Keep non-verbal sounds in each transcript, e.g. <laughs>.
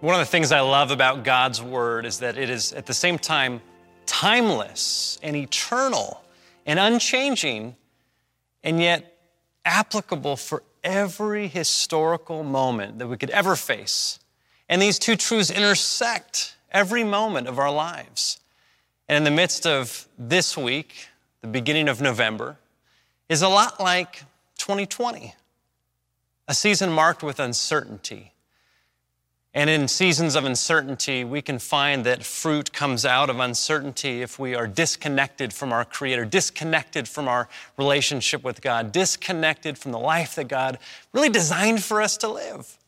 One of the things I love about God's Word is that it is at the same time timeless and eternal and unchanging, and yet applicable for every historical moment that we could ever face. And these two truths intersect every moment of our lives. And in the midst of this week, the beginning of November, is a lot like 2020, a season marked with uncertainty and in seasons of uncertainty, we can find that fruit comes out of uncertainty if we are disconnected from our Creator, disconnected from our relationship with God, disconnected from the life that God really designed for us to live.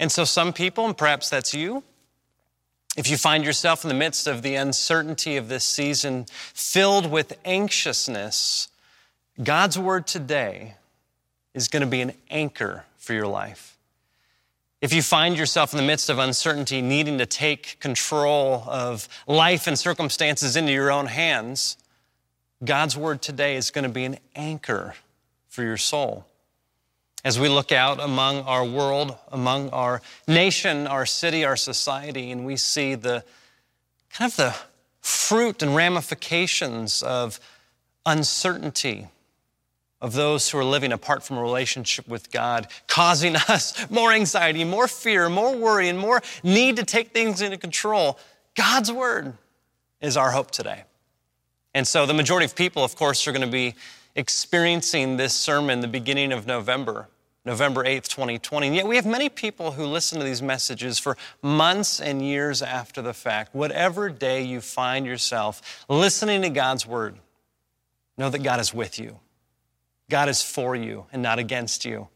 And so, some people, and perhaps that's you, if you find yourself in the midst of the uncertainty of this season, filled with anxiousness, God's word today is going to be an anchor for your life. If you find yourself in the midst of uncertainty, needing to take control of life and circumstances into your own hands, God's word today is going to be an anchor for your soul. As we look out among our world, among our nation, our city, our society, and we see the kind of the fruit and ramifications of uncertainty, of those who are living apart from a relationship with God, causing <laughs> us more anxiety, more fear, more worry, and more need to take things into control. God's word is our hope today. And so the majority of people, of course, are going to be experiencing this sermon the beginning of November, November 8th, 2020. And yet we have many people who listen to these messages for months and years after the fact. Whatever day you find yourself listening to God's word, know that God is with you. God is for you and not against you.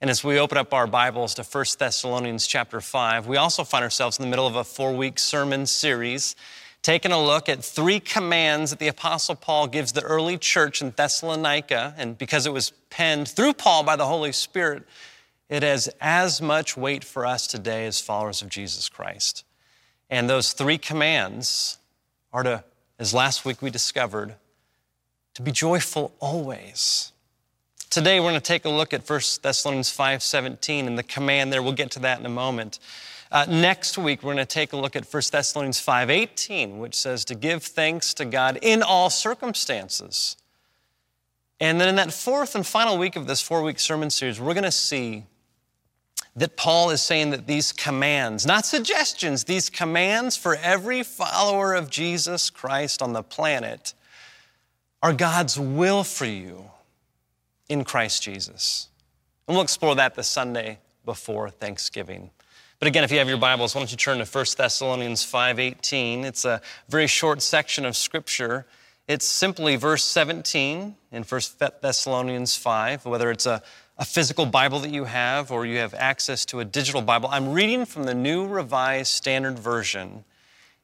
And as we open up our Bibles to 1 Thessalonians chapter 5, we also find ourselves in the middle of a four week sermon series, taking a look at three commands that the Apostle Paul gives the early church in Thessalonica. And because it was penned through Paul by the Holy Spirit, it has as much weight for us today as followers of Jesus Christ. And those three commands are to, as last week we discovered, to be joyful always Today we're going to take a look at 1 Thessalonians 5:17 and the command there. We'll get to that in a moment. Uh, next week we're going to take a look at 1 Thessalonians 5:18, which says to give thanks to God in all circumstances. And then in that fourth and final week of this four-week sermon series, we're going to see that Paul is saying that these commands, not suggestions, these commands for every follower of Jesus Christ on the planet are God's will for you in Christ Jesus. And we'll explore that the Sunday before Thanksgiving. But again, if you have your Bibles, why don't you turn to 1 Thessalonians 5:18. It's a very short section of scripture. It's simply verse 17 in 1 Thessalonians 5, whether it's a, a physical Bible that you have or you have access to a digital Bible. I'm reading from the New Revised Standard Version,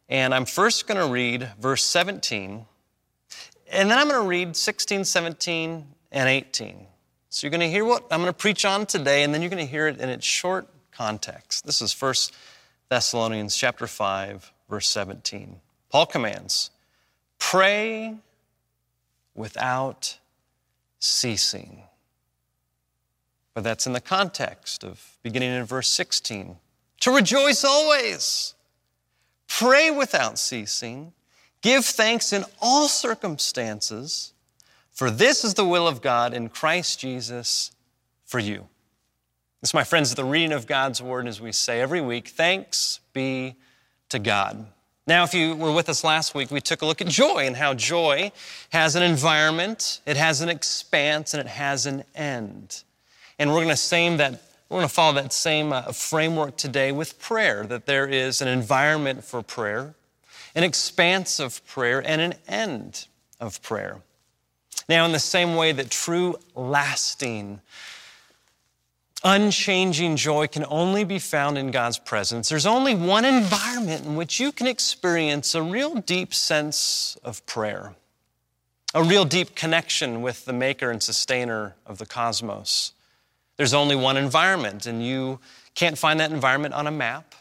and I'm first going to read verse 17, and then I'm going to read 16, 17, and 18. So you're going to hear what I'm going to preach on today, and then you're going to hear it in its short context. This is 1 Thessalonians chapter 5, verse 17. Paul commands, pray without ceasing. But that's in the context of beginning in verse 16. To rejoice always, pray without ceasing, give thanks in all circumstances for this is the will of God in Christ Jesus for you. This, my friends, is the reading of God's word, as we say every week. Thanks be to God. Now, if you were with us last week, we took a look at joy and how joy has an environment, it has an expanse, and it has an end. And we're going to same that we're going to follow that same uh, framework today with prayer that there is an environment for prayer, an expanse of prayer, and an end of prayer. Now, in the same way that true, lasting, unchanging joy can only be found in God's presence, there's only one environment in which you can experience a real deep sense of prayer, a real deep connection with the maker and sustainer of the cosmos. There's only one environment, and you can't find that environment on a map.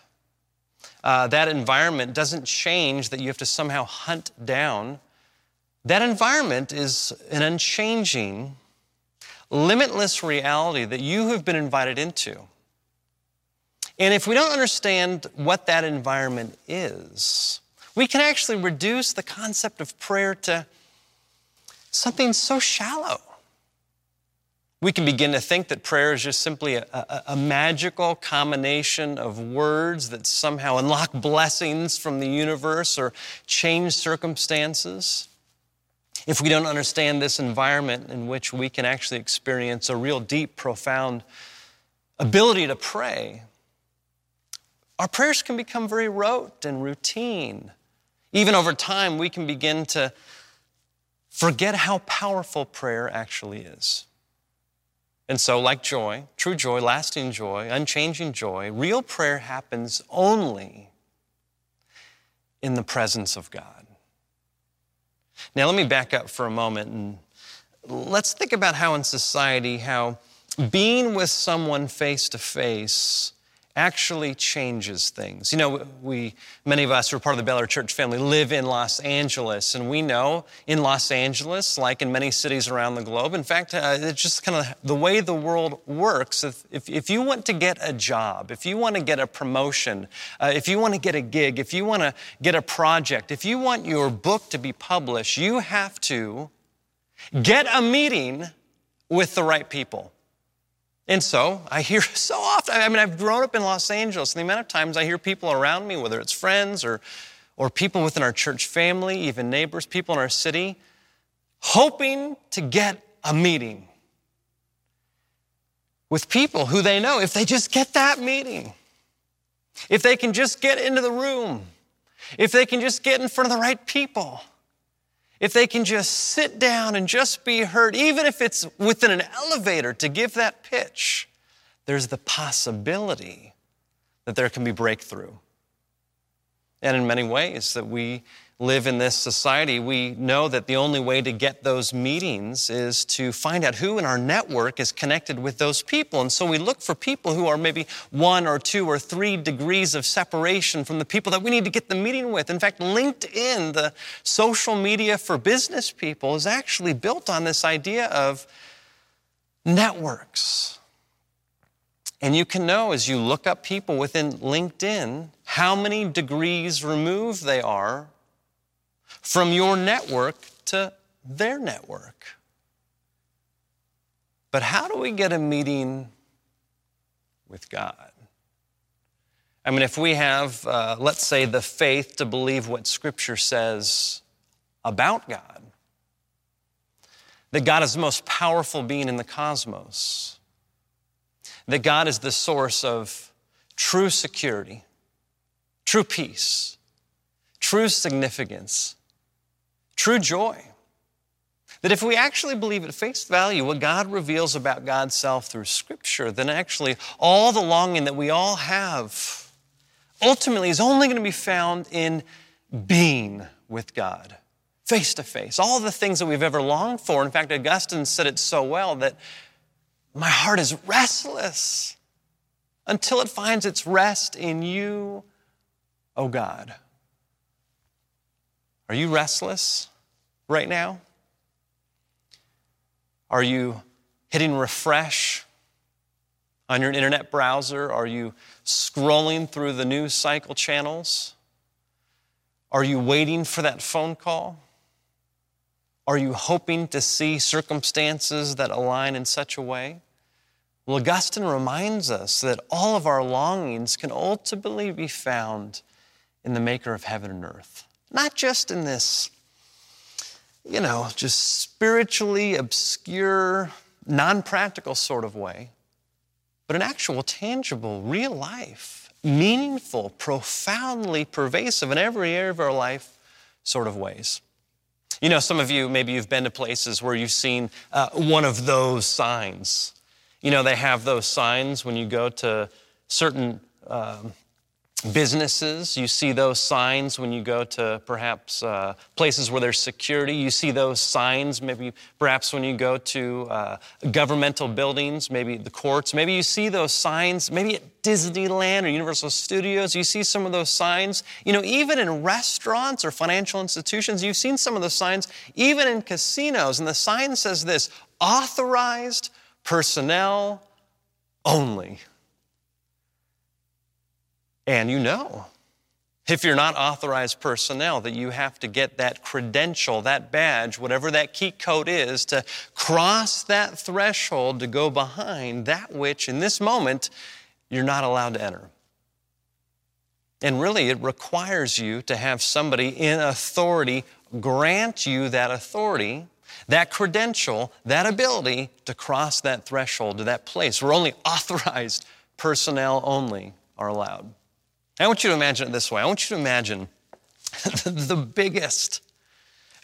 Uh, that environment doesn't change that you have to somehow hunt down that environment is an unchanging, limitless reality that you have been invited into. And if we don't understand what that environment is, we can actually reduce the concept of prayer to something so shallow. We can begin to think that prayer is just simply a, a, a, magical combination of words that somehow unlock <laughs> blessings from the universe or change circumstances. If we don't understand this environment in which we can actually experience a real deep, profound ability to pray, our prayers can become very rote and routine. Even over time, we can begin to forget how powerful prayer actually is. And so, like joy, true joy, lasting joy, unchanging joy, real prayer happens only in the presence of God. Now, let me back up for a moment and let's think about how in society, how being with someone face to face actually changes things. You know, we, many of us who are part of the Bel Church family live in Los Angeles, and we know in Los Angeles, like in many cities around the globe, in fact, uh, it's just kind of the way the world works. If, if, if, you want to get a job, if you want to get a promotion, uh, if you want to get a gig, if you want to get a project, if you want your book to be published, you have to get a meeting with the right people. And so I hear <laughs> so often, I mean, I've grown up in Los Angeles, and the amount of times I hear people around me, whether it's friends or, or people within our church family, even neighbors, people in our city, hoping to get a meeting with people who they know. If they just get that meeting, if they can just get into the room, if they can just get in front of the right people, if they can just sit down and just be heard, even if it's within an elevator to give that pitch, there's the possibility that there can be breakthrough. And in many ways, that we live in this society, we know that the only way to get those meetings is to find out who in our network is connected with those people. And so we look for people who are maybe one or two or three degrees of separation from the people that we need to get the meeting with. In fact, LinkedIn, the social media for business people, is actually built on this idea of networks. And you can know as you look up people within LinkedIn how many degrees removed they are from your network to their network. But how do we get a meeting with God? I mean, if we have, uh, let's say, the faith to believe what Scripture says about God, that God is the most powerful being in the cosmos, that God is the source of true security, true peace, true significance, true joy. That if we actually believe at face value what God reveals about God's self through Scripture, then actually all the longing that we all have ultimately is only going to be found in being with God, face to face. All the things that we've ever longed for. In fact, Augustine said it so well that my heart is restless until it finds its rest in you, O oh God. Are you restless right now? Are you hitting refresh on your internet browser? Are you scrolling through the news cycle channels? Are you waiting for that phone call? Are you hoping to see circumstances that align in such a way? Well, Augustine reminds us that all of our longings can ultimately be found in the Maker of heaven and earth. Not just in this, you know, just spiritually obscure, non practical sort of way, but an actual, tangible, real life, meaningful, profoundly pervasive in every area of our life sort of ways. You know, some of you, maybe you've been to places where you've seen uh, one of those signs. You know, they have those signs when you go to certain um, businesses. You see those signs when you go to perhaps uh, places where there's security. You see those signs maybe perhaps when you go to uh, governmental buildings, maybe the courts. Maybe you see those signs, maybe at Disneyland or Universal Studios. You see some of those signs. You know, even in restaurants or financial institutions, you've seen some of those signs, even in casinos. And the sign says this authorized personnel only. And you know, if you're not authorized personnel, that you have to get that credential, that badge, whatever that key code is, to cross that threshold to go behind that which, in this moment, you're not allowed to enter. And really, it requires you to have somebody in authority grant you that authority, that credential, that ability to cross that threshold to that place where only <laughs> authorized personnel only are allowed. I want you to imagine it this way I want you to imagine <laughs> the biggest,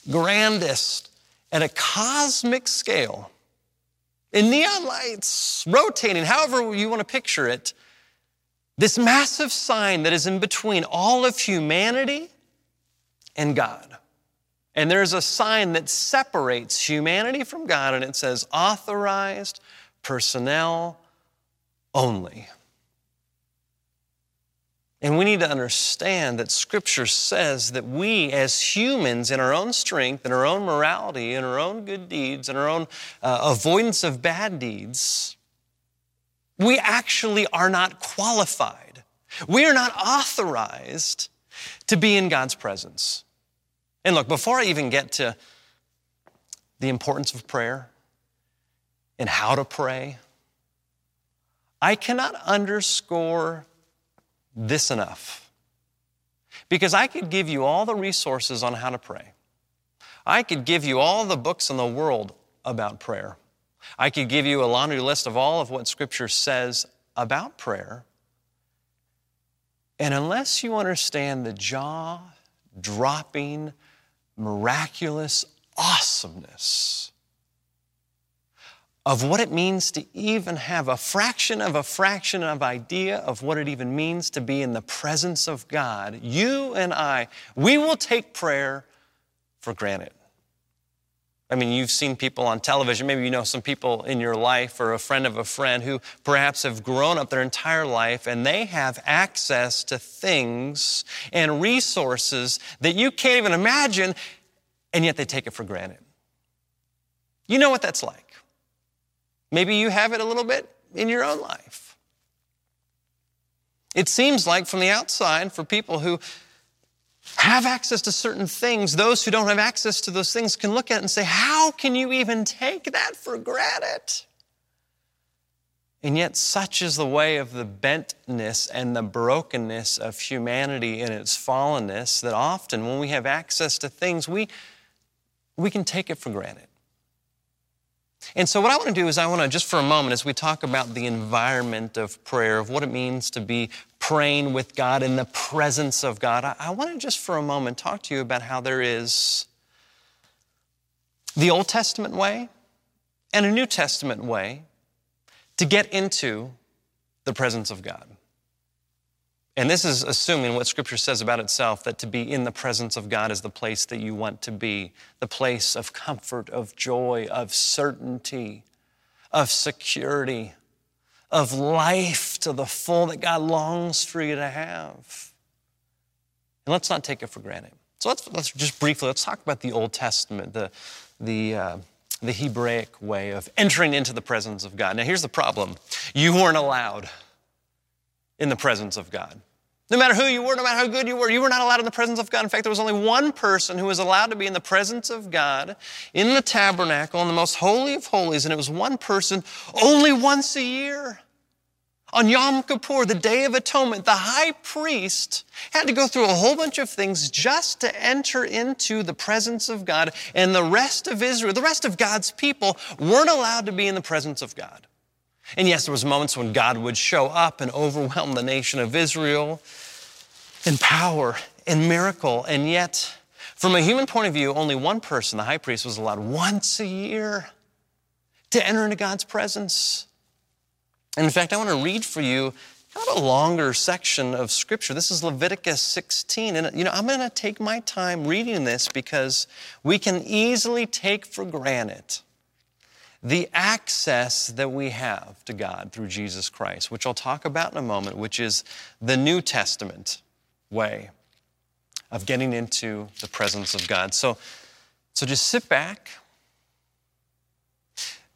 grandest, at a cosmic scale, in neon lights, rotating, however you want to picture it, this massive sign that is in between all of humanity and God. And there's a sign that separates humanity from God, and it says authorized personnel only. And we need to understand that Scripture says that we, as humans, in our own strength, in our own morality, in our own good deeds, in our own uh, avoidance of bad deeds, we actually are not qualified. We are not authorized to be in God's presence. And look, before I even get to the importance of prayer and how to pray, I cannot underscore this enough. Because I could give you all the resources on how to pray. I could give you all the books in the world about prayer. I could give you a laundry list of all of what Scripture says about prayer. And unless you understand the jaw dropping, miraculous awesomeness of what it means to even have a fraction of a fraction of idea of what it even means to be in the presence of God, you and I, we will take prayer for granted. I mean, you've seen people on television, maybe you know some people in your life or a friend of a friend who perhaps have grown up their entire life and they have access to things and resources that you can't even imagine, and yet they take it for granted. You know what that's like. Maybe you have it a little bit in your own life. It seems like from the outside, for people who have access to certain things, those who don't have access to those things can look at it and say, How can you even take that for granted? And yet, such is the way of the bentness and the brokenness of humanity in its fallenness that often when we have access to things, we, we can take it for granted. And so, what I want to do is, I want to just for a moment, as we talk about the environment of prayer, of what it means to be praying with God in the presence of God, I, I want to just for a moment talk to you about how there is the Old Testament way and a New Testament way to get into the presence of God. And this is assuming what Scripture says about itself that to be in the presence of God is the place that you want to be, the place of comfort, of joy, of certainty, of security, of life to the full that God longs for you to have. And let's not take it for granted. So let's, let's just briefly, let's talk about the Old Testament, the, the, uh, the Hebraic way of entering into the presence of God. Now, here's the problem you weren't allowed in the presence of God. No matter who you were, no matter how good you were, you were not allowed in the presence of God. In fact, there was only one person who was allowed to be in the presence of God in the tabernacle, in the most holy of holies, and it was one person only once a year. On Yom Kippur, the Day of Atonement, the high priest had to go through a whole bunch of things just to enter into the presence of God, and the rest of Israel, the rest of God's people, weren't allowed to be in the presence of God. And yes, there was moments when God would show up and overwhelm the nation of Israel in power and miracle. And yet, from a human point of view, only one person, the high priest, was allowed once a year to enter into God's presence. And in fact, I want to read for you kind of a longer section of scripture. This is Leviticus 16. And, you know, I'm going to take my time reading this because we can easily take for granted the access that we have to God through Jesus Christ, which I'll talk about in a moment, which is the New Testament way of getting into the presence of God. So, so just sit back,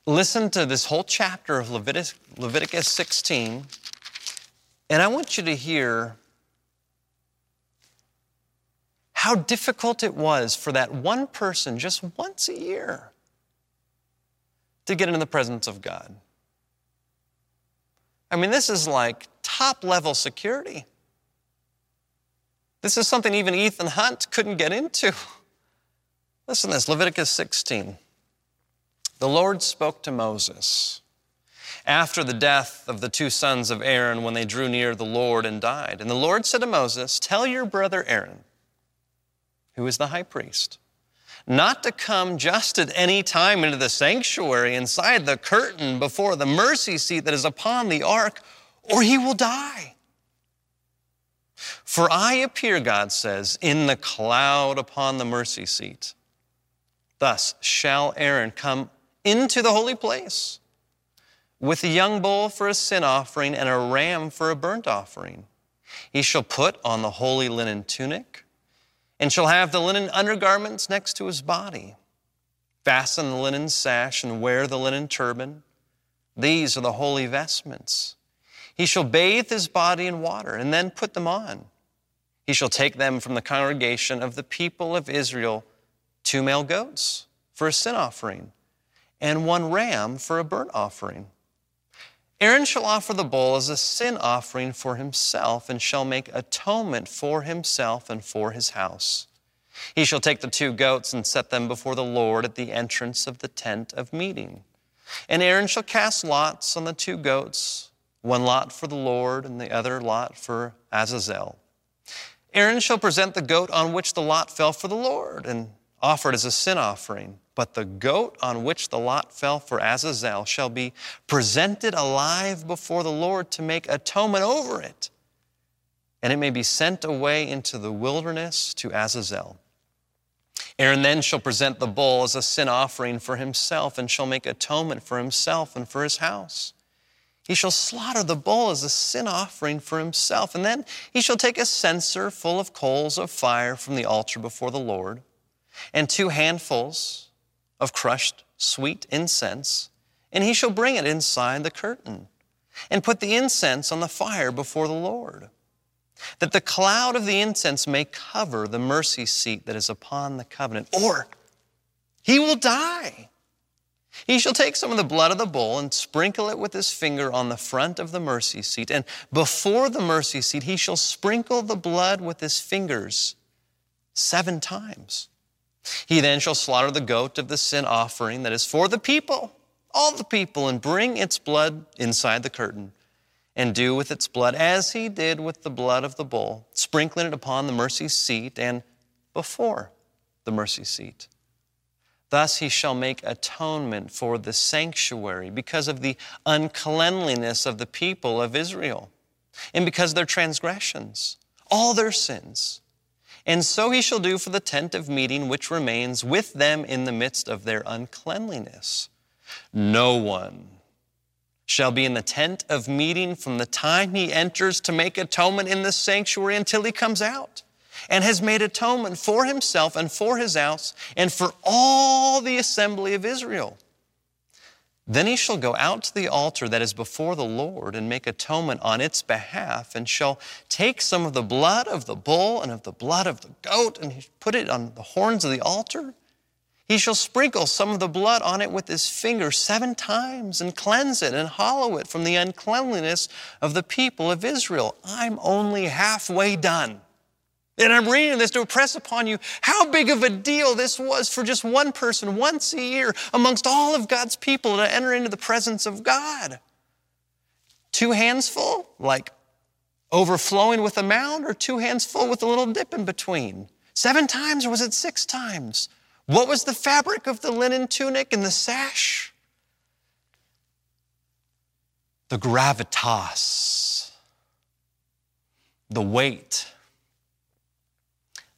listen to this whole chapter of Leviticus, Leviticus 16, and I want you to hear how difficult it was for that one person just once a year to get into the presence of God. I mean, this is like top level security. This is something even Ethan Hunt couldn't get into. <laughs> Listen to this Leviticus 16. The Lord spoke to Moses after the death of the two sons of Aaron when they drew near the Lord and died. And the Lord said to Moses, Tell your brother Aaron, who is the high priest, not to come just at any time into the sanctuary inside the curtain before the mercy seat that is upon the ark, or he will die. For I appear, God says, in the cloud upon the mercy seat. Thus shall Aaron come into the holy place with a young bull for a sin offering and a ram for a burnt offering. He shall put on the holy linen tunic and shall have the linen undergarments next to his body. Fasten the linen sash and wear the linen turban. These are the holy vestments. He shall bathe his body in water and then put them on. He shall take them from the congregation of the people of Israel two male goats for a sin offering and one ram for a burnt offering. Aaron shall offer the bull as a sin offering for himself and shall make atonement for himself and for his house. He shall take the two goats and set them before the Lord at the entrance of the tent of meeting. And Aaron shall cast lots on the two goats, one lot for the Lord and the other lot for Azazel. Aaron shall present the goat on which the lot fell for the Lord and offer it as a sin offering. But the goat on which the lot fell for Azazel shall be presented alive before the Lord to make atonement over it. And it may be sent away into the wilderness to Azazel. Aaron then shall present the bull as a sin offering for himself and shall make atonement for himself and for his house. He shall slaughter the bull as a sin offering for himself, and then he shall take a censer full of coals of fire from the altar before the Lord, and two handfuls of crushed sweet incense, and he shall bring it inside the curtain, and put the incense on the fire before the Lord, that the cloud of the incense may cover the mercy seat that is upon the covenant, or he will die. He shall take some of the blood of the bull and sprinkle it with his finger on the front of the mercy seat, and before the mercy seat he shall sprinkle the blood with his fingers seven times. He then shall slaughter the goat of the sin offering that is for the people, all the people, and bring its blood inside the curtain, and do with its blood as he did with the blood of the bull, sprinkling it upon the mercy seat and before the mercy seat. Thus he shall make atonement for the sanctuary because of the uncleanliness of the people of Israel, and because of their transgressions, all their sins and so he shall do for the tent of meeting which remains with them in the midst of their uncleanliness. No one shall be in the tent of meeting from the time he enters to make atonement in the sanctuary until he comes out and has made atonement for himself and for his house and for all the assembly of Israel. Then he shall go out to the altar that is before the Lord and make atonement on its behalf, and shall take some of the blood of the bull and of the blood of the goat, and put it on the horns of the altar. He shall sprinkle some of the blood on it with his finger seven times, and cleanse it and hallow it from the uncleanliness of the people of Israel. I'm only halfway done. And I'm reading this to impress upon you how big of a deal this was for just one person once a year amongst all of God's people to enter into the presence of God. Two hands full, like overflowing with a mound, or two hands full with a little dip in between? Seven times, or was it six times? What was the fabric of the linen tunic and the sash? The gravitas, the weight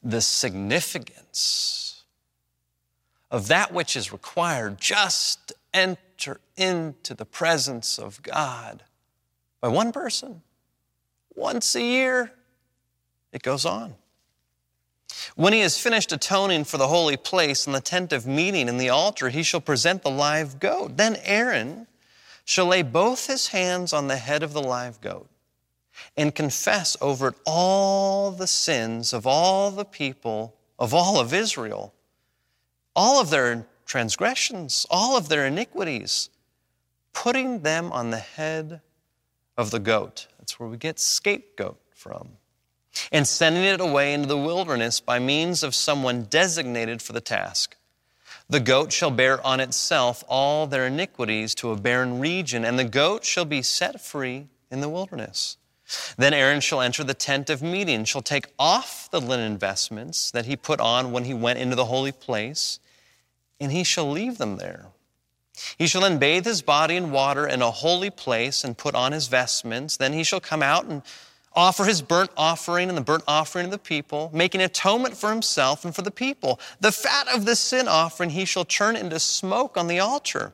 the significance of that which is required just to enter into the presence of God by one person once a year. It goes on. When he has finished atoning for the holy place and the tent of meeting and the altar, he shall present the live goat. Then Aaron shall lay both his hands on the head of the live goat and confess over it all the sins of all the people of all of Israel, all of their transgressions, all of their iniquities, putting them on the head of the goat. That's where we get scapegoat from. And sending it away into the wilderness by means of someone designated for the task. The goat shall bear on itself all their iniquities to a barren region, and the goat shall be set free in the wilderness. Then Aaron shall enter the tent of meeting, shall take off the linen vestments that he put on when he went into the holy place, and he shall leave them there. He shall then bathe his body in water in a holy place and put on his vestments. Then he shall come out and offer his burnt offering and the burnt offering of the people, making atonement for himself and for the people. The fat of the sin offering he shall turn into smoke on the altar.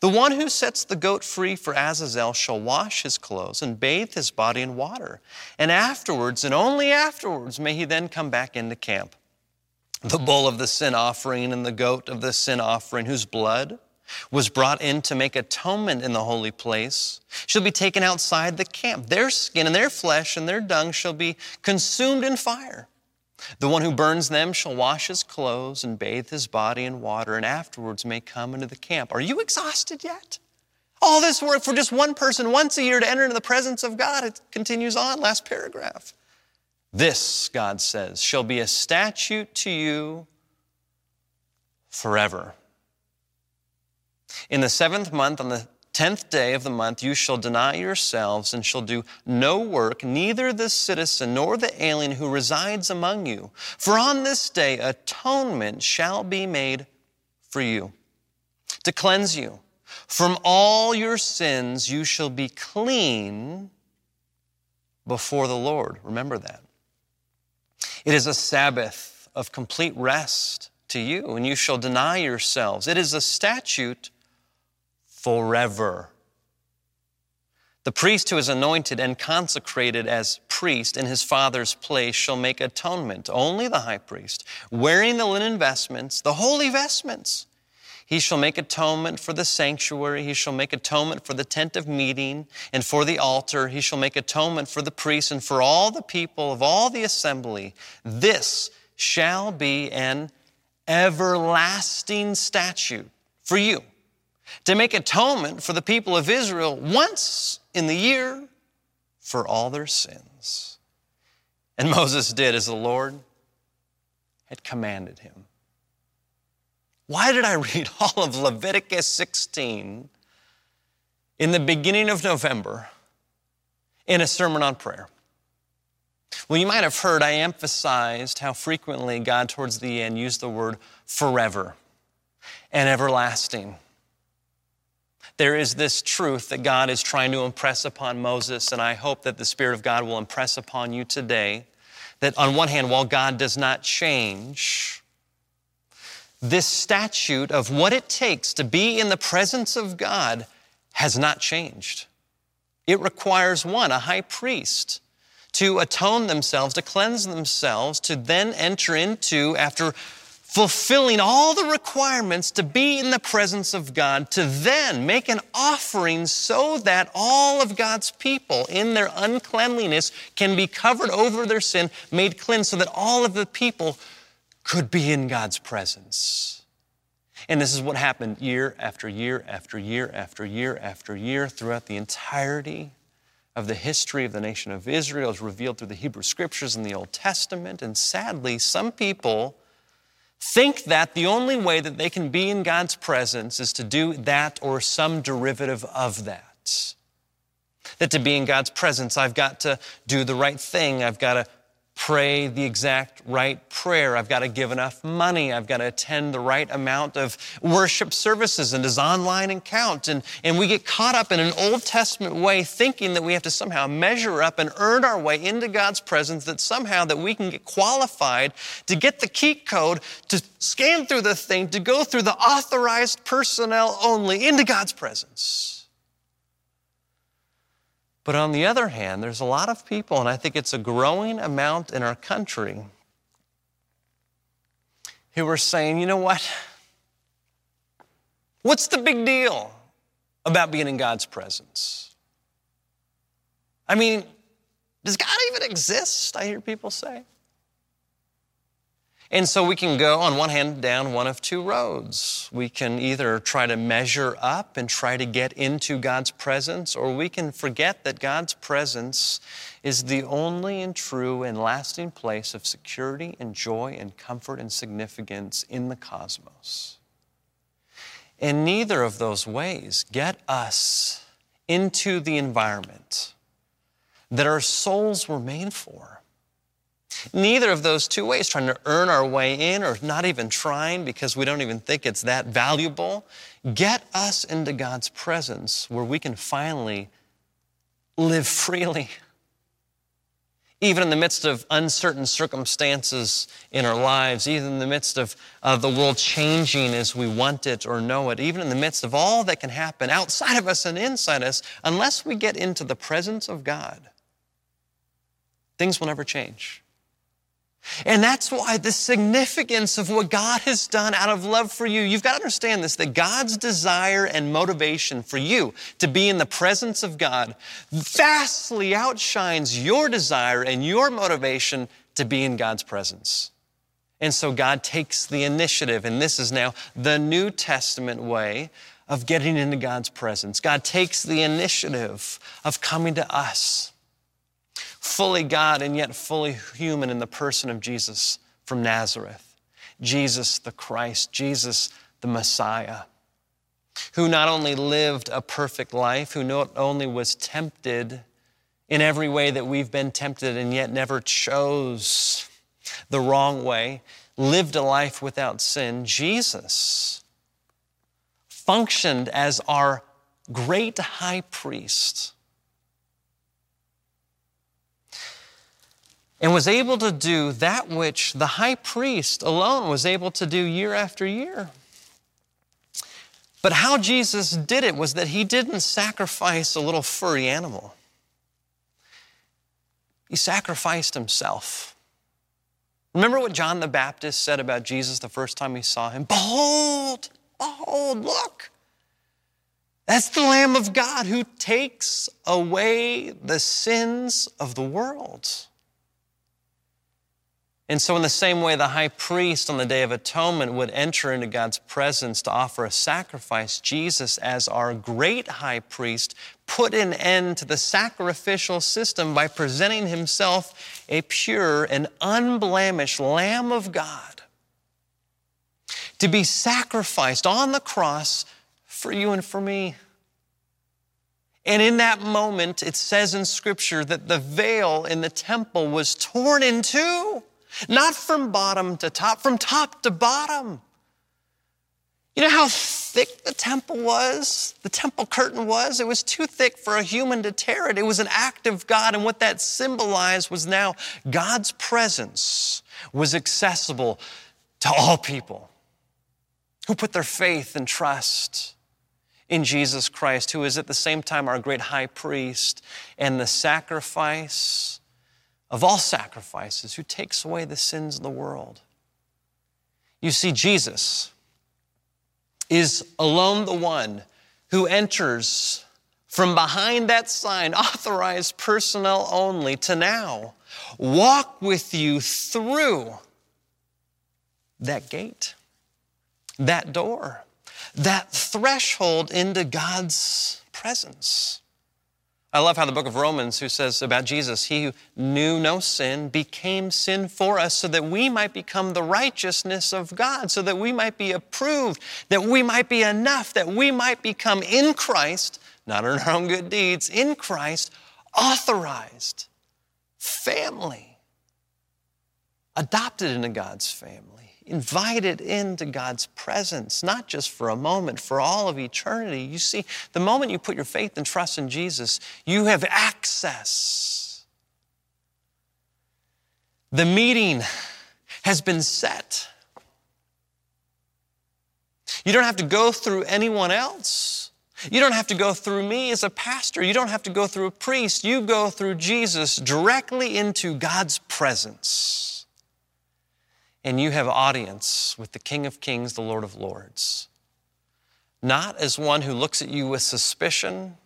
The one who sets the goat free for Azazel shall wash his clothes and bathe his body in water. And afterwards, and only afterwards, may he then come back into camp the bull of the sin offering and the goat of the sin offering, whose blood was brought in to make atonement in the holy place, shall be taken outside the camp. Their skin and their flesh and their dung shall be consumed in fire. The one who burns them shall wash his clothes and bathe his body in water, and afterwards may come into the camp. Are you exhausted yet? All this work for just one person once a year to enter into the presence of God. It continues on, last paragraph. This, God says, shall be a statute to you forever. In the seventh month, on the tenth day of the month, you shall deny yourselves and shall do no work, neither the citizen nor the alien who resides among you. For on this day atonement shall be made for you, to cleanse you. From all your sins you shall be clean before the Lord. Remember that. It is a Sabbath of complete rest to you, and you shall deny yourselves. It is a statute forever. The priest who is anointed and consecrated as priest in his father's place shall make atonement, only the high priest, wearing the linen vestments, the holy vestments he shall make atonement for the sanctuary. He shall make atonement for the tent of meeting and for the altar. He shall make atonement for the priests and for all the people of all the assembly. This shall be an everlasting statute for you to make atonement for the people of Israel once in the year for all their sins. And <laughs> Moses did as the Lord had commanded him. Why did I <laughs> read all of Leviticus 16 in the beginning of November in a sermon on prayer? Well, you might have heard I emphasized how frequently God, towards the end, used the word forever and everlasting. There is this truth that God is trying to impress upon Moses, and I hope that the Spirit of God will impress upon you today. That on one hand, while God does not change, this statute of what it takes to be in the presence of God has not changed. It requires one, a high priest, to atone themselves, to cleanse themselves, to then enter into, after fulfilling all the requirements to be in the presence of God, to then make an offering so that all of God's people in their uncleanliness can be covered over their sin, made clean, so that all of the people could be in God's presence. And this is what happened year after year after year after year after year throughout the entirety of the history of the nation of Israel as revealed through the Hebrew scriptures in the Old Testament. And sadly, some people think that the only way that they can be in God's presence is to do that or some derivative of that. That to be in God's presence, I've got to do the right thing. I've got to pray the exact right prayer. I've got to give enough money. I've got to attend the right amount of worship services and does online and count. And, and we get caught up in an Old Testament way thinking that we have to somehow measure up and earn our way into God's presence, that somehow that we can get qualified to get the key code, to scan through the thing, to go through the authorized personnel only into God's presence. But on the other hand, there's a lot of people, and I think it's a growing amount in our country, who are saying, you know what? What's the big deal about being in God's presence? I mean, does God even exist? I hear people say. And so we can go, on one hand, down one of two roads. We can either try to measure up and try to get into God's presence, or we can forget that God's presence is the only and true and lasting place of security and joy and comfort and significance in the cosmos. And neither of those ways get us into the environment that our souls were made for. Neither of those two ways, trying to earn our way in or not even trying because we don't even think it's that valuable, get us into God's presence where we can finally live freely. Even in the midst of uncertain circumstances in our lives, even in the midst of uh, the world changing as we want it or know it, even in the midst of all that can happen outside of us and inside us, unless we get into the presence of God, things will never change. And that's why the significance of what God has done out of love for you, you've got to understand this that God's desire and motivation for you to be in the presence of God vastly outshines your desire and your motivation to be in God's presence. And so God takes the initiative, and this is now the New Testament way of getting into God's presence. God takes the initiative of coming to us fully God and yet fully human in the person of Jesus from Nazareth. Jesus the Christ, Jesus the Messiah, who not only lived a perfect life, who not only was tempted in every way that we've been tempted and yet never chose the wrong way, lived a life without sin, Jesus functioned as our great high priest and was able to do that which the high priest alone was able to do year after year. But how Jesus did it was that he didn't sacrifice a little furry animal. He sacrificed himself. Remember what John the Baptist said about Jesus the first time he saw him? Behold, behold, look. That's the Lamb of God who takes away the sins of the world. And so, in the same way, the high priest on the Day of Atonement would enter into God's presence to offer a sacrifice, Jesus, as our great high priest, put an end to the sacrificial system by presenting himself a pure and unblemished Lamb of God to be sacrificed on the cross for you and for me. And in that moment, it says in Scripture that the veil in the temple was torn in two. Not from bottom to top, from top to bottom. You know how thick the temple was? The temple curtain was? It was too thick for a human to tear it. It was an act of God, and what that symbolized was now God's presence was accessible to all people who put their faith and trust in Jesus Christ, who is at the same time our great high priest and the sacrifice of all sacrifices, who takes away the sins of the world. You see, Jesus is alone the one who enters from behind that sign, authorized personnel only, to now walk with you through that gate, that door, that threshold into God's presence. I love how the book of Romans, who says about Jesus, he who knew no sin became sin for us so that we might become the righteousness of God, so that we might be approved, that we might be enough, that we might become in Christ, not in our own good deeds, in Christ, authorized, family, adopted into God's family invited into God's presence, not just for a moment, for all of eternity. You see, the moment you put your faith and trust in Jesus, you have access. The meeting has been set. You don't have to go through anyone else. You don't have to go through me as a pastor. You don't have to go through a priest. You go through Jesus directly into God's presence and you have audience with the King of Kings, the Lord of Lords. Not as one who looks at you with suspicion,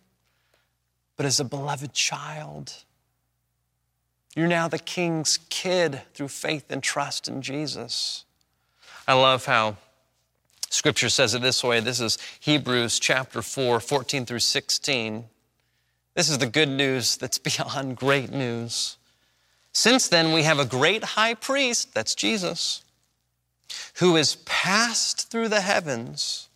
but as a beloved child. You're now the king's kid through faith and trust in Jesus. I love how scripture says it this way. This is Hebrews chapter 4, 14 through 16. This is the good news that's <laughs> beyond great news. Since then, we have a great high priest, that's Jesus, who is passed through the heavens,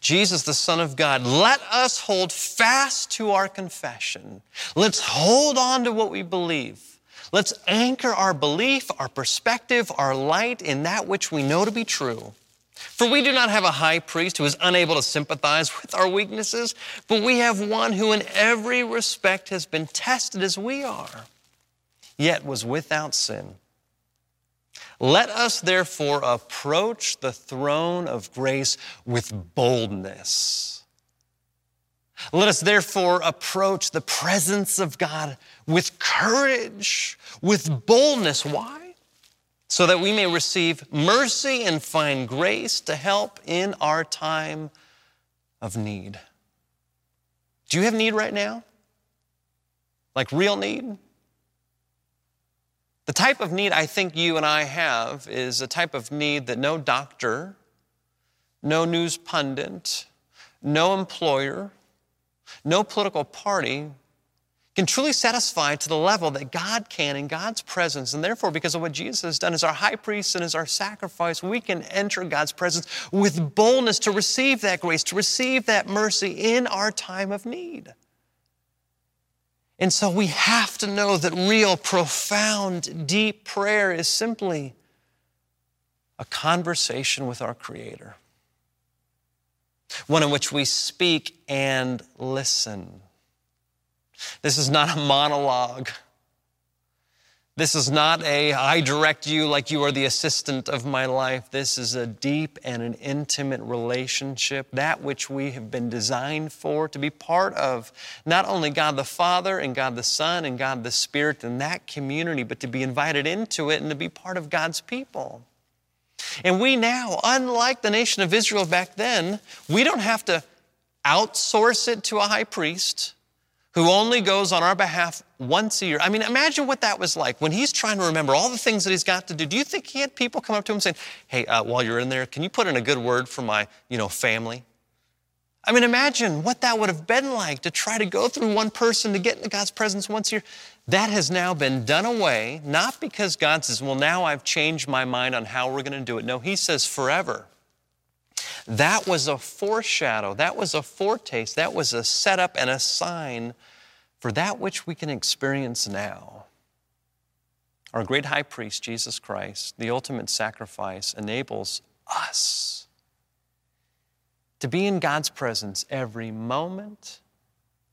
Jesus, the Son of God. Let us hold fast to our confession. Let's hold on to what we believe. Let's anchor our belief, our perspective, our light in that which we know to be true. For we do not have a high priest who is unable to sympathize with our weaknesses, but we have one who in every respect has been tested as we are, yet was without sin. Let us therefore approach the throne of grace with boldness. Let us therefore approach the presence of God with courage, with boldness. Why? so that we may receive mercy and find grace to help in our time of need. Do you have need right now? Like real need? The type of need I think you and I have is a type of need that no doctor, no news pundit, no employer, no political party can truly satisfy to the level that God can in God's presence. And therefore, because of what Jesus has done as our high priest and as our sacrifice, we can enter God's presence with boldness to receive that grace, to receive that mercy in our time of need. And so we have to know that real, profound, deep prayer is simply a conversation with our Creator, one in which we speak and listen this is not a monologue. This is not a, I direct you like you are the assistant of my life. This is a deep and an intimate relationship, that which we have been designed for, to be part of not only God the Father and God the Son and God the Spirit and that community, but to be invited into it and to be part of God's people. And we now, unlike the nation of Israel back then, we don't have to outsource it to a high priest who only goes on our behalf once a year. I mean, imagine what that was like when he's trying to remember all the things that he's got to do. Do you think he had people come up to him saying, "Hey, uh, while you're in there, can you put in a good word for my, you know, family?" I mean, imagine what that would have been like to try to go through one person to get into God's presence once a year. That has now been done away, not because God says, "Well, now I've changed my mind on how we're going to do it." No, He says, "Forever." That was a foreshadow, that was a foretaste, that was a setup and a sign for that which we can experience now. Our great high priest, Jesus Christ, the ultimate sacrifice, enables us to be in God's presence every moment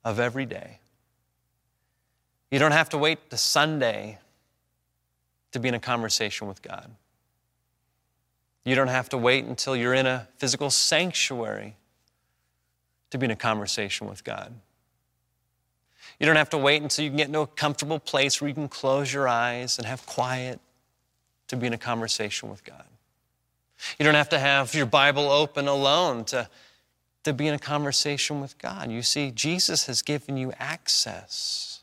of every day. You don't have to wait to Sunday to be in a conversation with God. You don't have to wait until you're in a physical sanctuary to be in a conversation with God. You don't have to wait until you can get into a comfortable place where you can close your eyes and have quiet to be in a conversation with God. You don't have to have your Bible open alone to, to be in a conversation with God. You see, Jesus has given you access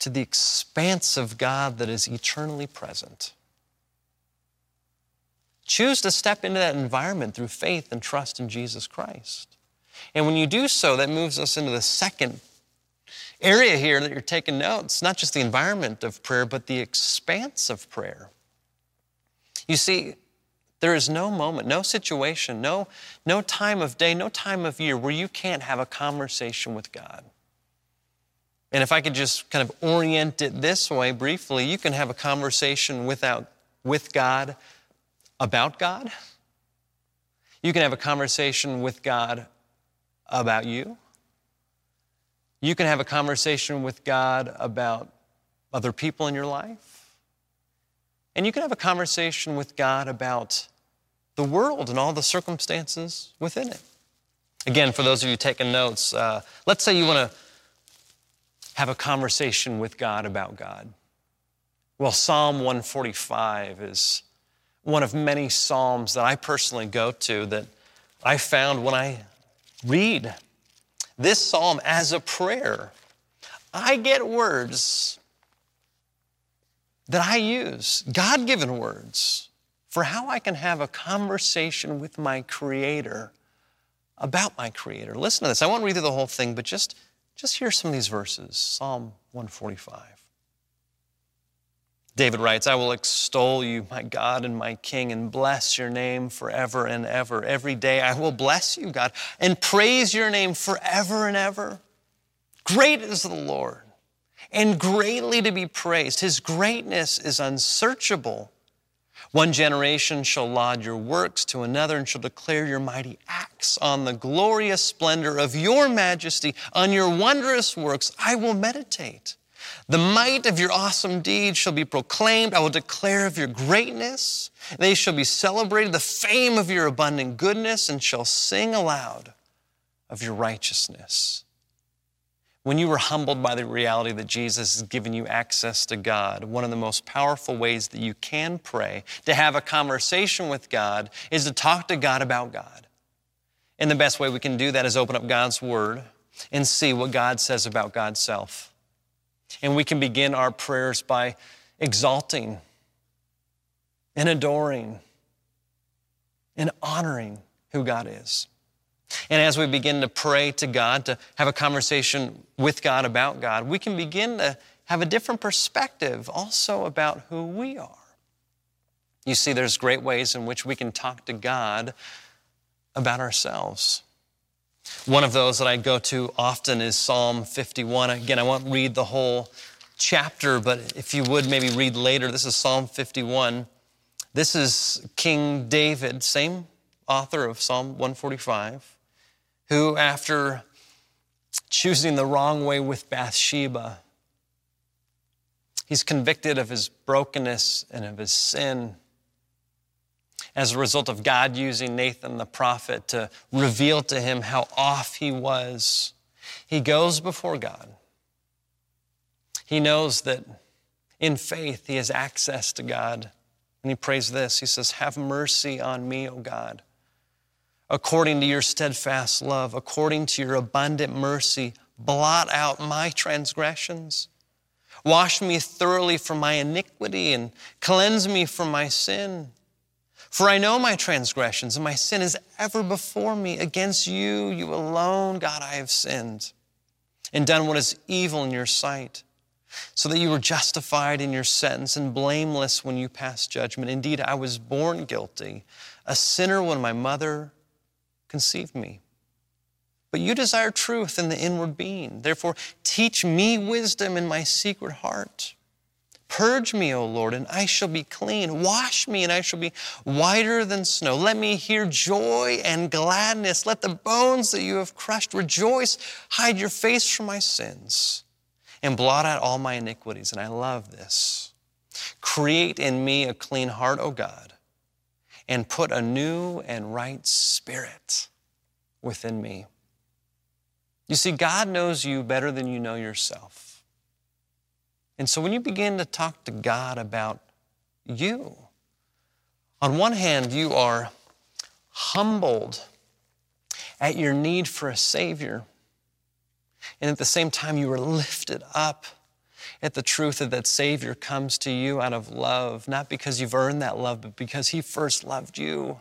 to the expanse of God that is eternally present. Choose to step into that environment through faith and trust in Jesus Christ. And when you do so, that moves us into the second area here that you're taking notes, not just the environment of prayer, but the expanse of prayer. You see, there is no moment, no situation, no, no time of day, no time of year where you can't have a conversation with God. And if I could just kind of orient it this way briefly, you can have a conversation without, with God about God. You can have a conversation with God about you. You can have a conversation with God about other people in your life. And you can have a conversation with God about the world and all the circumstances within it. Again, for those of you taking notes, uh, let's say you want to have a conversation with God about God. Well, Psalm 145 is one of many Psalms that I personally go to that I found when I read this psalm as a prayer I get words that I use, God given words, for how I can have a conversation with my Creator about my Creator. Listen to this. I won't read through the whole thing, but just, just hear some of these verses Psalm 145. David writes, I will extol you, my God and my King, and bless your name forever and ever. Every day I will bless you, God, and praise your name forever and ever. Great is the Lord, and greatly to be praised. His greatness is unsearchable. One generation shall laud your works to another and shall declare your mighty acts. On the glorious splendor of your majesty, on your wondrous works, I will meditate. The might of your awesome deeds shall be proclaimed. I will declare of your greatness. They shall be celebrated, the fame of your abundant goodness, and shall sing aloud of your righteousness. When you were humbled by the reality that Jesus has given you access to God, one of the most powerful ways that you can pray, to have a conversation with God, is to talk to God about God. And the best way we can do that is open up God's Word and see what God says about God's self. And we can begin our prayers by exalting and adoring and honoring who God is. And as we begin to pray to God, to have a conversation with God about God, we can begin to have a different perspective also about who we are. You see, there's great ways in which we can talk to God about ourselves. One of those that I go to often is Psalm 51. Again, I won't read the whole chapter, but if you would maybe read later, this is Psalm 51. This is King David, same author of Psalm 145 who, after choosing the wrong way with Bathsheba, he's convicted of his brokenness and of his sin as a result of God using Nathan the prophet to reveal to him how off he was. He goes before God. He knows that in faith he has access to God. And he prays this He says, Have mercy on me, O God according to your steadfast love, according to your abundant mercy, blot out my transgressions. Wash me thoroughly from my iniquity and cleanse me from my sin. For I know my transgressions, and my sin is ever before me. Against you, you alone, God, I have sinned and done what is evil in your sight, so that you were justified in your sentence and blameless when you passed judgment. Indeed, I was born guilty, a sinner when my mother conceived me. But you desire truth in the inward being. Therefore, teach me wisdom in my secret heart. Purge me, O Lord, and I shall be clean. Wash me, and I shall be whiter than snow. Let me hear joy and gladness. Let the bones that you have crushed rejoice. Hide your face from my sins and blot out all my iniquities. And I love this. Create in me a clean heart, O God and put a new and right spirit within me. You see, God knows you better than you know yourself. And so when you begin to talk to God about you, on one hand, you are humbled at your need for a Savior. And at the same time, you are lifted up at the truth that that Savior comes to you out of love, not because you've earned that love, but because He first loved you.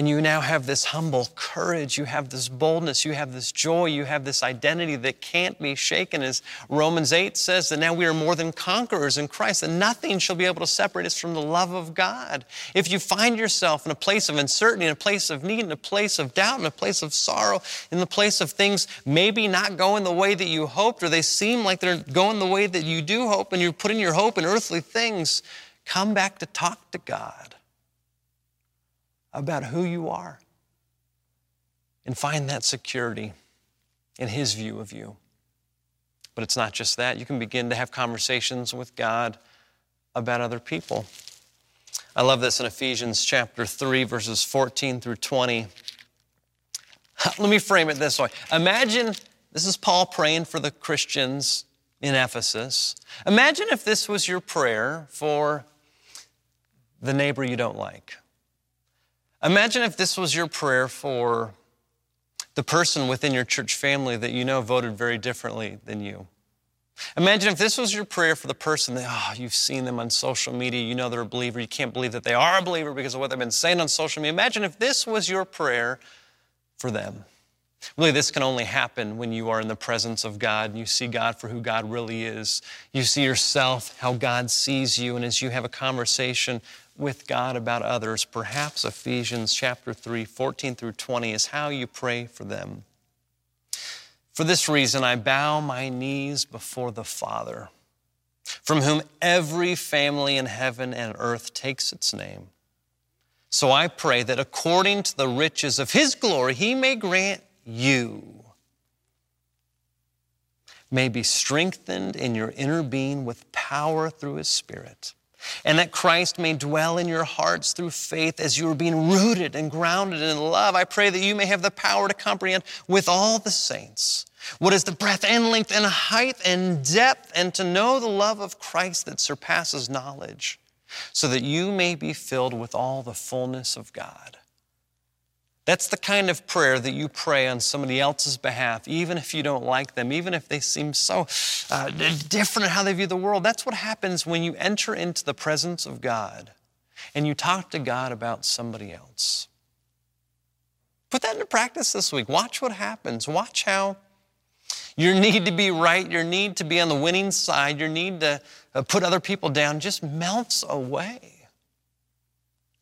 And you now have this humble courage, you have this boldness, you have this joy, you have this identity that can't be shaken. As Romans 8 says, that now we are more than conquerors in Christ, and nothing shall be able to separate us from the love of God. If you find yourself in a place of uncertainty, in a place of need, in a place of doubt, in a place of sorrow, in the place of things maybe not going the way that you hoped, or they seem like they're going the way that you do hope, and you're putting your hope in earthly things, come back to talk to God about who you are and find that security in His view of you. But it's not just that. You can begin to have conversations with God about other people. I love this in Ephesians chapter 3, verses 14 through 20. <laughs> Let me frame it this way Imagine this is Paul praying for the Christians in Ephesus. Imagine if this was your prayer for the neighbor you don't like Imagine if this was your prayer for the person within your church family that you know voted very differently than you. Imagine if this was your prayer for the person that, oh, you've seen them on social media, you know they're a believer, you can't believe that they are a believer because of what they've been saying on social media. Imagine if this was your prayer for them. Really, this can only happen when you are in the presence of God and you see God for who God really is. You see yourself, how God sees you, and as you have a conversation with God about others, perhaps Ephesians chapter 3, 14 through 20 is how you pray for them. For this reason, I bow my knees before the Father, from whom every family in heaven and earth takes its name. So I pray that according to the riches of His glory, He may grant you may be strengthened in your inner being with power through His Spirit and that Christ may dwell in your hearts through faith as you are being rooted and grounded in love. I pray that you may have the power to comprehend with all the saints what is the breadth and length and height and depth, and to know the love of Christ that surpasses knowledge, so that you may be filled with all the fullness of God. That's the kind of prayer that you pray on somebody else's behalf, even if you don't like them, even if they seem so uh, different in how they view the world. That's what happens when you enter into the presence of God and you talk to God about somebody else. Put that into practice this week. Watch what happens. Watch how your need to be right, your need to be on the winning side, your need to uh, put other people down just melts away.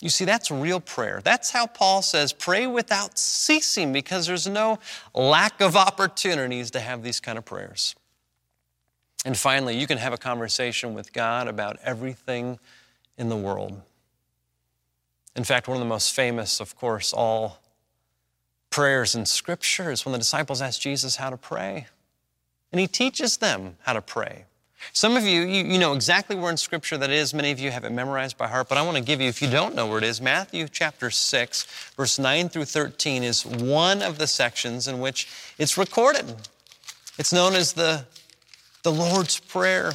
You see, that's real prayer. That's how Paul says, pray without ceasing because there's no lack of opportunities to have these kind of prayers. And finally, you can have a conversation with God about everything in the world. In fact, one of the most famous, of course, all prayers in Scripture is when the disciples ask Jesus how to pray. And he teaches them how to pray. Some of you, you, you, know exactly where in Scripture that is. Many of you have it memorized by heart, but I want to give you, if you don't know where it is, Matthew chapter 6, verse 9 through 13 is one of the sections in which it's recorded. It's known as the, the Lord's Prayer,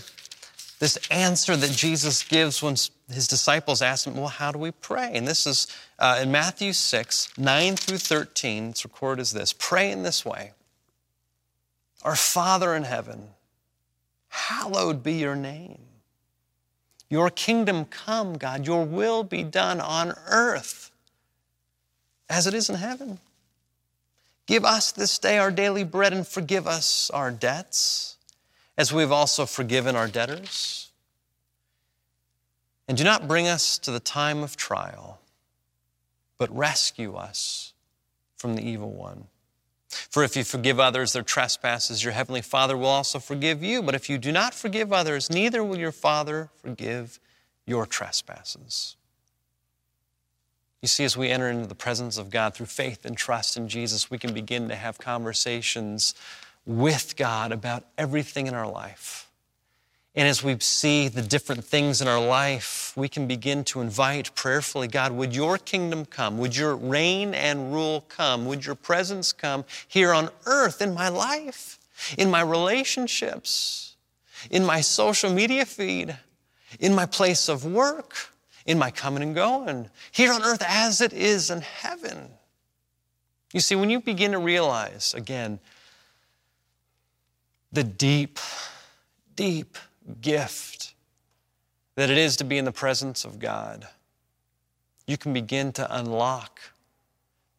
this answer that Jesus gives when his disciples ask him, Well, how do we pray? And this is uh, in Matthew 6, 9 through 13. It's recorded as this Pray in this way Our Father in heaven, Hallowed be your name. Your kingdom come, God. Your will be done on earth as it is in heaven. Give us this day our daily bread and forgive us our debts as we have also forgiven our debtors. And do not bring us to the time of trial, but rescue us from the evil one. For if you forgive others their trespasses, your heavenly Father will also forgive you. But if you do not forgive others, neither will your Father forgive your trespasses. You see, as we enter into the presence of God through faith and trust in Jesus, we can begin to have conversations with God about everything in our life. And as we see the different things in our life, we can begin to invite prayerfully God, would your kingdom come? Would your reign and rule come? Would your presence come here on earth in my life, in my relationships, in my social media feed, in my place of work, in my coming and going, here on earth as it is in heaven? You see, when you begin to realize, again, the deep, deep, gift that it is to be in the presence of God, you can begin to unlock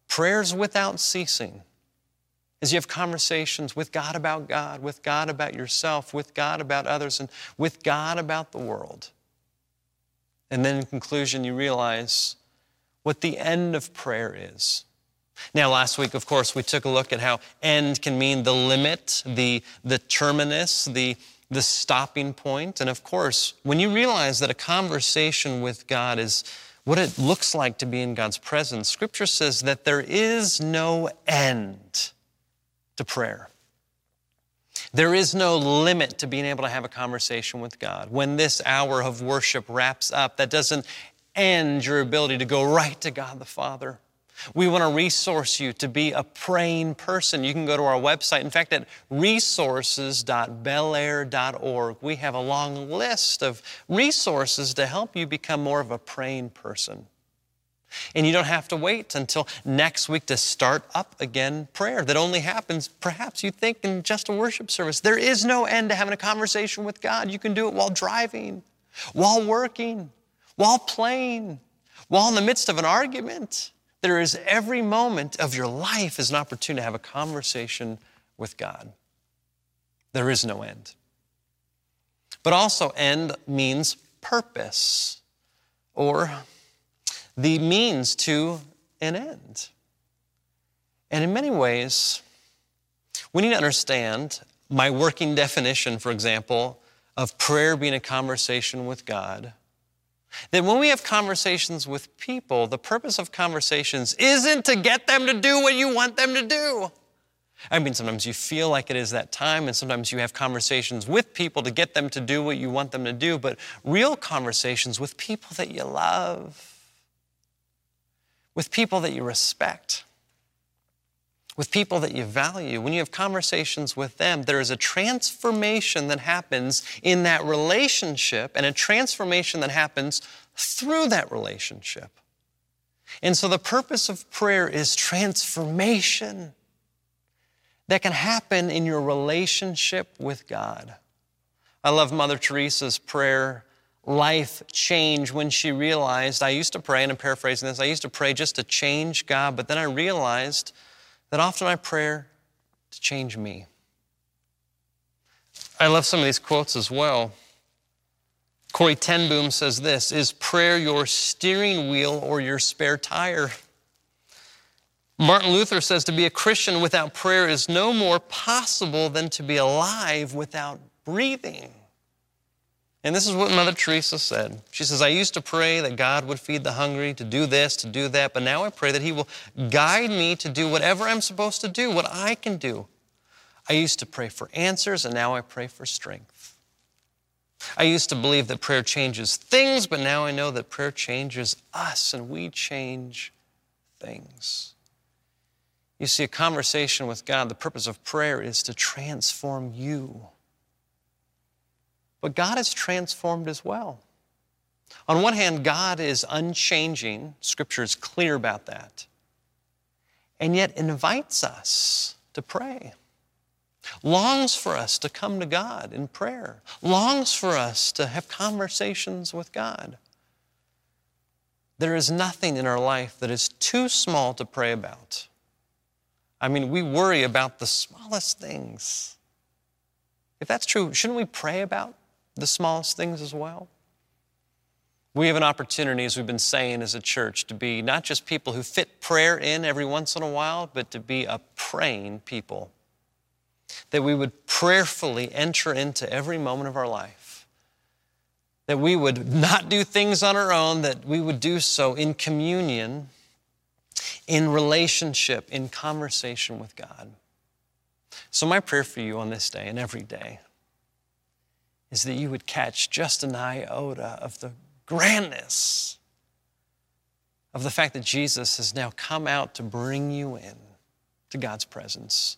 prayers without ceasing as you have conversations with God about God, with God about yourself, with God about others, and with God about the world. And then in conclusion, you realize what the end of prayer is. Now, last week, of course, we took a look at how end can mean the limit, the, the terminus, the, the stopping point. And of course, when you realize that a conversation with God is what it looks like to be in God's presence, Scripture says that there is no end to prayer. There is no limit to being able to have a conversation with God. When this hour of worship wraps up, that doesn't end your ability to go right to God the Father. We want to resource you to be a praying person. You can go to our website. In fact, at resources.belair.org, we have a long list of resources to help you become more of a praying person. And you don't have to wait until next week to start up again prayer that only happens, perhaps you think, in just a worship service. There is no end to having a conversation with God. You can do it while driving, while working, while playing, while in the midst of an argument. There is every moment of your life is an opportunity to have a conversation with God. There is no end. But also, end means purpose or the means to an end. And in many ways, we need to understand my working definition, for example, of prayer being a conversation with God. That when we have conversations with people, the purpose of conversations isn't to get them to do what you want them to do. I mean, sometimes you feel like it is that time, and sometimes you have conversations with people to get them to do what you want them to do, but real conversations with people that you love with people that you respect, with people that you value. When you have conversations with them, there is a transformation that happens in that relationship and a transformation that happens through that relationship. And so the purpose of prayer is transformation that can happen in your relationship with God. I love Mother Teresa's prayer life change when she realized I used to pray, and I'm paraphrasing this, I used to pray just to change God, but then I realized that often I pray to change me. I love some of these quotes as well. Corrie ten Boom says this Is prayer your steering wheel or your spare tire? Martin Luther says to be a Christian without prayer is no more possible than to be alive without breathing. And this is what Mother Teresa said. She says, I used to pray that God would feed the hungry, to do this, to do that, but now I pray that He will guide me to do whatever I'm supposed to do, what I can do. I used to pray for answers, and now I pray for strength. I used to believe that prayer changes things, but now I know that prayer changes us, and we change things. You see, a conversation with God, the purpose of prayer is to transform you. But God is transformed as well. On one hand, God is unchanging, Scripture is clear about that, and yet invites us to pray, longs for us to come to God in prayer, longs for us to have conversations with God. There is nothing in our life that is too small to pray about. I mean, we worry about the smallest things. If that's true, shouldn't we pray about the smallest things as well. We have an opportunity, as we've been saying as a church, to be not just people who fit prayer in every once in a while, but to be a praying people. That we would prayerfully enter into every moment of our life. That we would not do things on our own, that we would do so in communion, in relationship, in conversation with God. So, my prayer for you on this day and every day is that you would catch just an iota of the grandness of the fact that Jesus has now come out to bring you in to God's presence.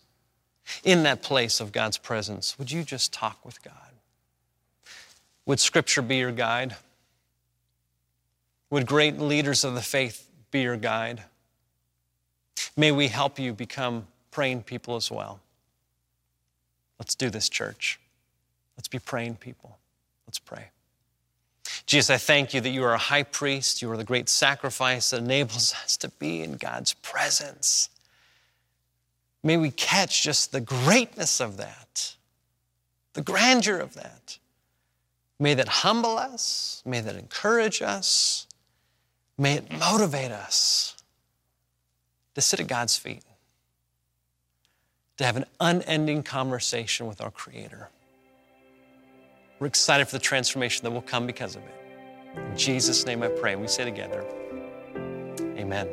In that place of God's presence, would you just talk with God? Would Scripture be your guide? Would great leaders of the faith be your guide? May we help you become praying people as well. Let's do this, church. Let's be praying people. Let's pray. Jesus, I thank you that you are a high priest. You are the great sacrifice that enables <laughs> us to be in God's presence. May we catch just the greatness of that, the grandeur of that. May that humble us. May that encourage us. May it motivate us to sit at God's feet, to have an unending conversation with our Creator. We're excited for the transformation that will come because of it. In Jesus' name I pray. We say together, Amen.